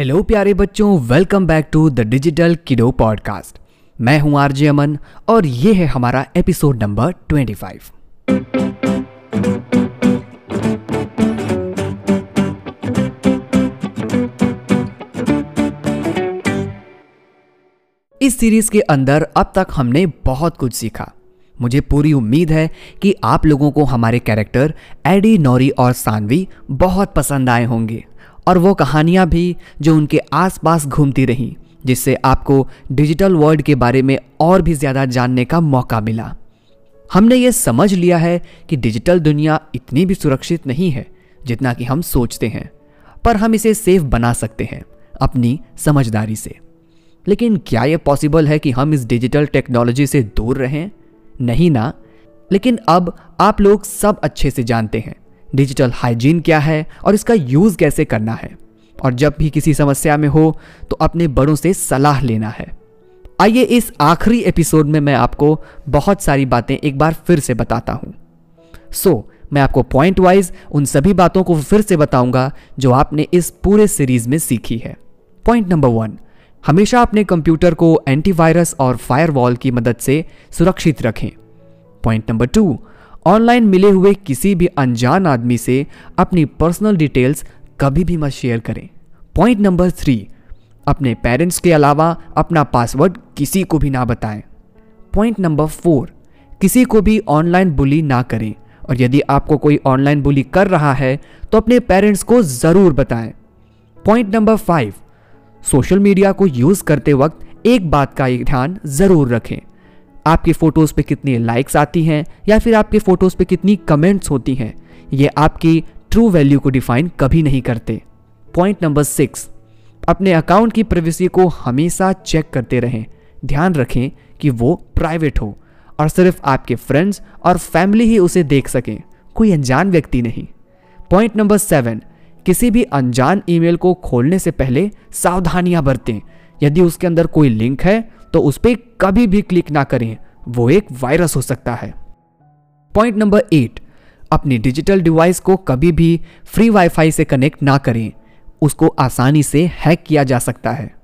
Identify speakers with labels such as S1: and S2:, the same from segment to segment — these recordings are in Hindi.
S1: हेलो प्यारे बच्चों welcome back to the digital kiddo podcast मैं हूँ आरजे अमन, और ये है हमारा एपिसोड नंबर 25 इस सीरीज़ के अंदर अब तक हमने बहुत कुछ सीखा। मुझे पूरी उम्मीद है कि आप लोगों को हमारे कैरेक्टर एडी नौरी और सानवी बहुत पसंद आए होंगे। और वो कहानियाँ भी जो उनके आसपास घूमती रहीं, जिससे आपको डिजिटल वर्ल्ड के बारे में और भी ज़्यादा जानने का मौका मिला। हमने ये समझ लिया है कि डिजिटल दुनिया इतनी भी सुरक्षित नहीं है, जितना कि हम सोचते हैं, पर हम इसे सेफ़ बना सकते हैं, अपनी समझदारी से। लेकिन क्या यह पॉसिबल है कि हम इस डिजिटल टेक्नोलॉजी से दूर रहें? नहीं ना। लेकिन अब आप लोग सब अच्छे से जानते हैं। डिजिटल हाइजीन क्या है और इसका यूज़ कैसे करना है? और जब भी किसी समस्या में हो तो अपने बड़ों से सलाह लेना है। आइए इस आखिरी एपिसोड में मैं आपको बहुत सारी बातें एक बार फिर से बताता हूँ। सो so, मैं आपको पॉइंट वाइज उन सभी बातों को फिर से बताऊँगा जो आपने इस पूरे सीरीज़ में सीखी है। पॉइंट नंबर वन हमेशा अपने कंप्यूटर को एंटीवायरस और फायरवॉल की मदद से सुरक्षित रखें। पॉइंट नंबर टू ऑनलाइन मिले हुए किसी भी अनजान आदमी से अपनी पर्सनल डिटेल्स कभी भी मत शेयर करें। पॉइंट नंबर थ्री, अपने पेरेंट्स के अलावा अपना पासवर्ड किसी को भी ना बताएँ। पॉइंट नंबर फोर, किसी को भी ऑनलाइन बुली ना करें। और यदि आपको कोई ऑनलाइन बुली कर रहा है तो अपने पेरेंट्स को ज़रूर बताएँ। Point number five, social media को यूज़ करते वक्त एक बात का ध्यान ज़रूर रखें। आपकी फ़ोटोज़ पे कितनी लाइक्स आती हैं या फिर आपके फ़ोटोज़ पे कितनी कमेंट्स होती हैं, ये आपकी ट्रू वैल्यू को डिफाइन कभी नहीं करते। पॉइंट नंबर सिक्स अपने अकाउंट की प्राइवेसी को हमेशा चेक करते रहें। ध्यान रखें कि वो प्राइवेट हो और सिर्फ़ आपके फ्रेंड्स और फैमिली ही उसे देख सकें, कोई अनजान व्यक्ति नहीं। पॉइंट नंबर सेवन किसी भी अनजान ईमेल को खोलने से पहले सावधानियाँ बरतें। यदि उसके अंदर कोई लिंक है तो उस पर कभी भी क्लिक ना करें। वो एक वायरस हो सकता है। पॉइंट नंबर एट अपनी डिजिटल डिवाइस को कभी भी फ्री वाईफाई से कनेक्ट ना करें। उसको आसानी से हैक किया जा सकता है।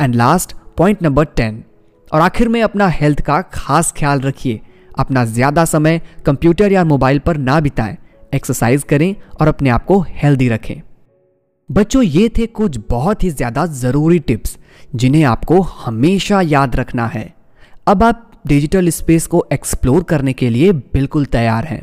S1: And last point number ten और आखिर में अपना हेल्थ का खास ख्याल रखिए। अपना ज़्यादा समय कंप्यूटर या मोबाइल पर ना बिताएँ। एक्सरसाइज करें और अपने आप को हेल्दी रखें। बच्चों, ये थे कुछ बहुत ही ज़्यादा ज़रूरी टिप्स जिन्हें आपको हमेशा याद रखना है। अब आप डिजिटल स्पेस को एक्सप्लोर करने के लिए बिल्कुल तैयार हैं।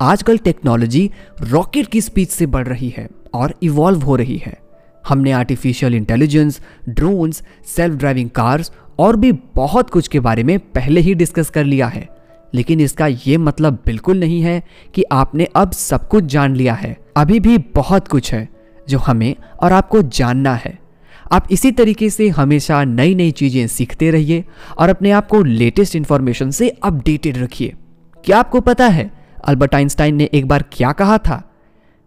S1: आजकल टेक्नोलॉजी रॉकेट की स्पीड से बढ़ रही है और इवॉल्व हो रही है। हमने artificial intelligence, drones self driving cars और भी बहुत कुछ के बारे में पहले ही डिस्कस कर लिया है। लेकिन इसका यह मतलब बिल्कुल नहीं है कि आपने अब सब कुछ जान लिया है। अभी भी बहुत कुछ है। जो हमें और आपको जानना है। आप इसी तरीके से हमेशा नई नई चीज़ें सीखते रहिए और अपने आप को लेटेस्ट इंफॉर्मेशन से अपडेटेड रखिए। क्या आपको पता है अल्बर्ट आइंस्टाइन ने एक बार क्या कहा था?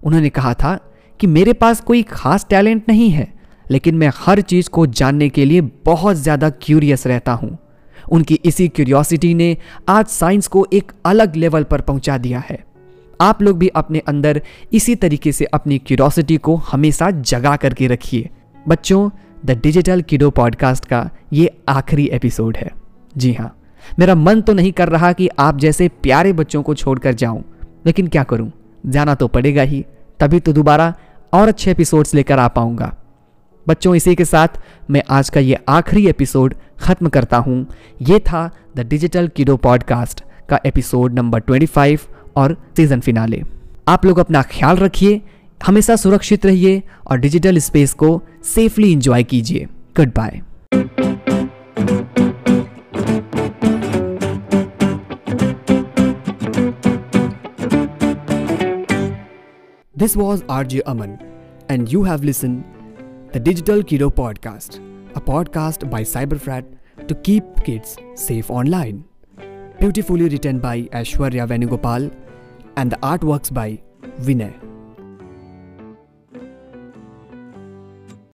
S1: उन्होंने कहा था कि मेरे पास कोई खास टैलेंट नहीं है, लेकिन मैं हर चीज़ को जानने के लिए बहुत ज़्यादा क्यूरियस रहता हूँ। उनकी इसी क्यूरियोसिटी ने आज साइंस को एक अलग लेवल पर पहुँचा दिया है। आप लोग भी अपने अंदर इसी तरीके से अपनी क्यूरोसिटी को हमेशा जगा करके रखिए। बच्चों द डिजिटल किडो पॉडकास्ट का ये आखिरी एपिसोड है। जी हाँ मेरा मन तो नहीं कर रहा कि आप जैसे प्यारे बच्चों को छोड़कर जाऊँ, लेकिन क्या करूँ? जाना तो पड़ेगा ही, तभी तो दोबारा और अच्छे एपिसोड्स लेकर आ पाऊँगा। बच्चों, इसी के साथ मैं आज का ये आखिरी एपिसोड ख़त्म करता हूँ। ये था द डिजिटल किडो पॉडकास्ट का एपिसोड नंबर 25 और सीज़न फिनाले आप लोग अपना ख्याल रखिए, हमेशा सुरक्षित रहिए और डिजिटल स्पेस को सेफली इंजॉय कीजिए। Goodbye this was R J Aman and you have listen the digital kiddo podcast a podcast by cyber frat to keep kids safe online Beautifully written by Ashwarya Venugopal and the artworks by Vinay.